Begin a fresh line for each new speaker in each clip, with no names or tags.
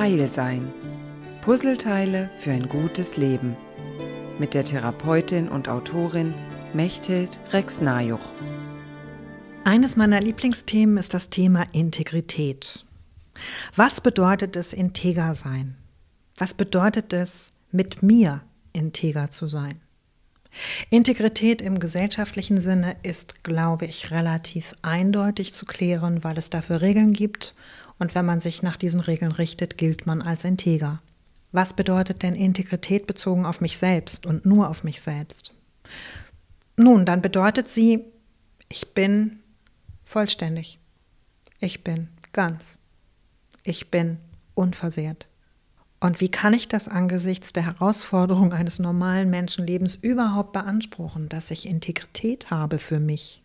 Heil sein. Puzzleteile für ein gutes Leben. Mit der Therapeutin und Autorin Mechthild Rex-Najuch.
Eines meiner Lieblingsthemen ist das Thema Integrität. Was bedeutet es, integer sein? Was bedeutet es, mit mir integer zu sein? Integrität im gesellschaftlichen Sinne ist, glaube ich, relativ eindeutig zu klären, weil es dafür Regeln gibt und wenn man sich nach diesen Regeln richtet, gilt man als integer. Was bedeutet denn Integrität bezogen auf mich selbst und nur auf mich selbst? Nun, dann bedeutet sie, ich bin vollständig. Ich bin ganz. Ich bin unversehrt. Und wie kann ich das angesichts der Herausforderung eines normalen Menschenlebens überhaupt beanspruchen, dass ich Integrität habe für mich?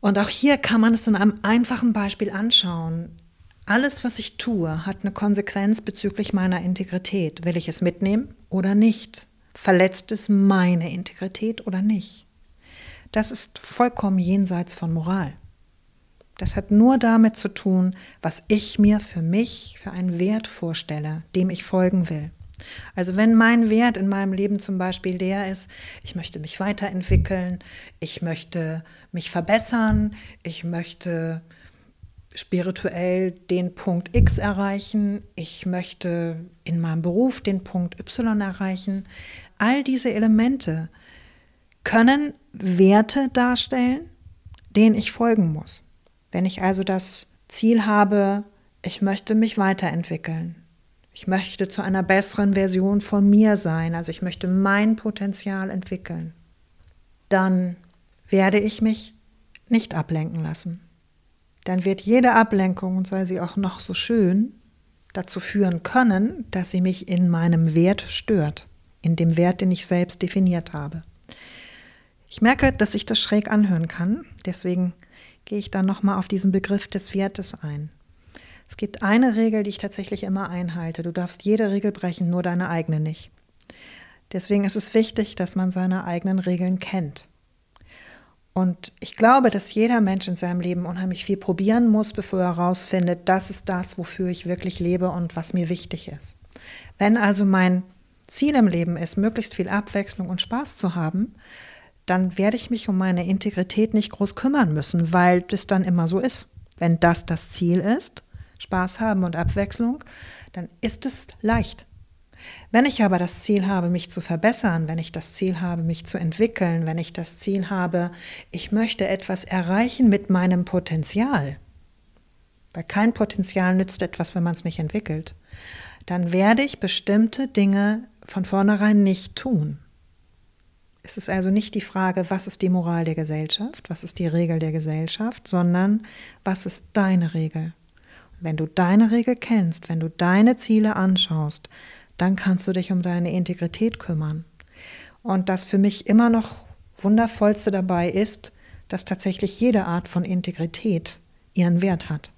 Und auch hier kann man es in einem einfachen Beispiel anschauen. Alles, was ich tue, hat eine Konsequenz bezüglich meiner Integrität. Will ich es mitnehmen oder nicht? Verletzt es meine Integrität oder nicht? Das ist vollkommen jenseits von Moral. Das hat nur damit zu tun, was ich mir für mich für einen Wert vorstelle, dem ich folgen will. Also wenn mein Wert in meinem Leben zum Beispiel der ist, ich möchte mich weiterentwickeln, ich möchte mich verbessern, ich möchte spirituell den Punkt X erreichen, ich möchte in meinem Beruf den Punkt Y erreichen. All diese Elemente können Werte darstellen, denen ich folgen muss. Wenn ich also das Ziel habe, ich möchte mich weiterentwickeln, ich möchte zu einer besseren Version von mir sein, also ich möchte mein Potenzial entwickeln, dann werde ich mich nicht ablenken lassen. Dann wird jede Ablenkung, sei sie auch noch so schön, dazu führen können, dass sie mich in meinem Wert stört, in dem Wert, den ich selbst definiert habe. Ich merke, dass ich das schräg anhören kann, deswegen gehe ich dann nochmal auf diesen Begriff des Wertes ein. Es gibt eine Regel, die ich tatsächlich immer einhalte. Du darfst jede Regel brechen, nur deine eigene nicht. Deswegen ist es wichtig, dass man seine eigenen Regeln kennt. Und ich glaube, dass jeder Mensch in seinem Leben unheimlich viel probieren muss, bevor er herausfindet, das ist das, wofür ich wirklich lebe und was mir wichtig ist. Wenn also mein Ziel im Leben ist, möglichst viel Abwechslung und Spaß zu haben, dann werde ich mich um meine Integrität nicht groß kümmern müssen, weil das dann immer so ist. Wenn das das Ziel ist, Spaß haben und Abwechslung, dann ist es leicht. Wenn ich aber das Ziel habe, mich zu verbessern, wenn ich das Ziel habe, mich zu entwickeln, wenn ich das Ziel habe, ich möchte etwas erreichen mit meinem Potenzial, weil kein Potenzial nützt etwas, wenn man es nicht entwickelt, dann werde ich bestimmte Dinge von vornherein nicht tun. Es ist also nicht die Frage, was ist die Moral der Gesellschaft, was ist die Regel der Gesellschaft, sondern was ist deine Regel. wenn du deine Regel kennst, wenn du deine Ziele anschaust, dann kannst du dich um deine Integrität kümmern. Und das für mich immer noch wundervollste dabei ist, dass tatsächlich jede Art von Integrität ihren Wert hat.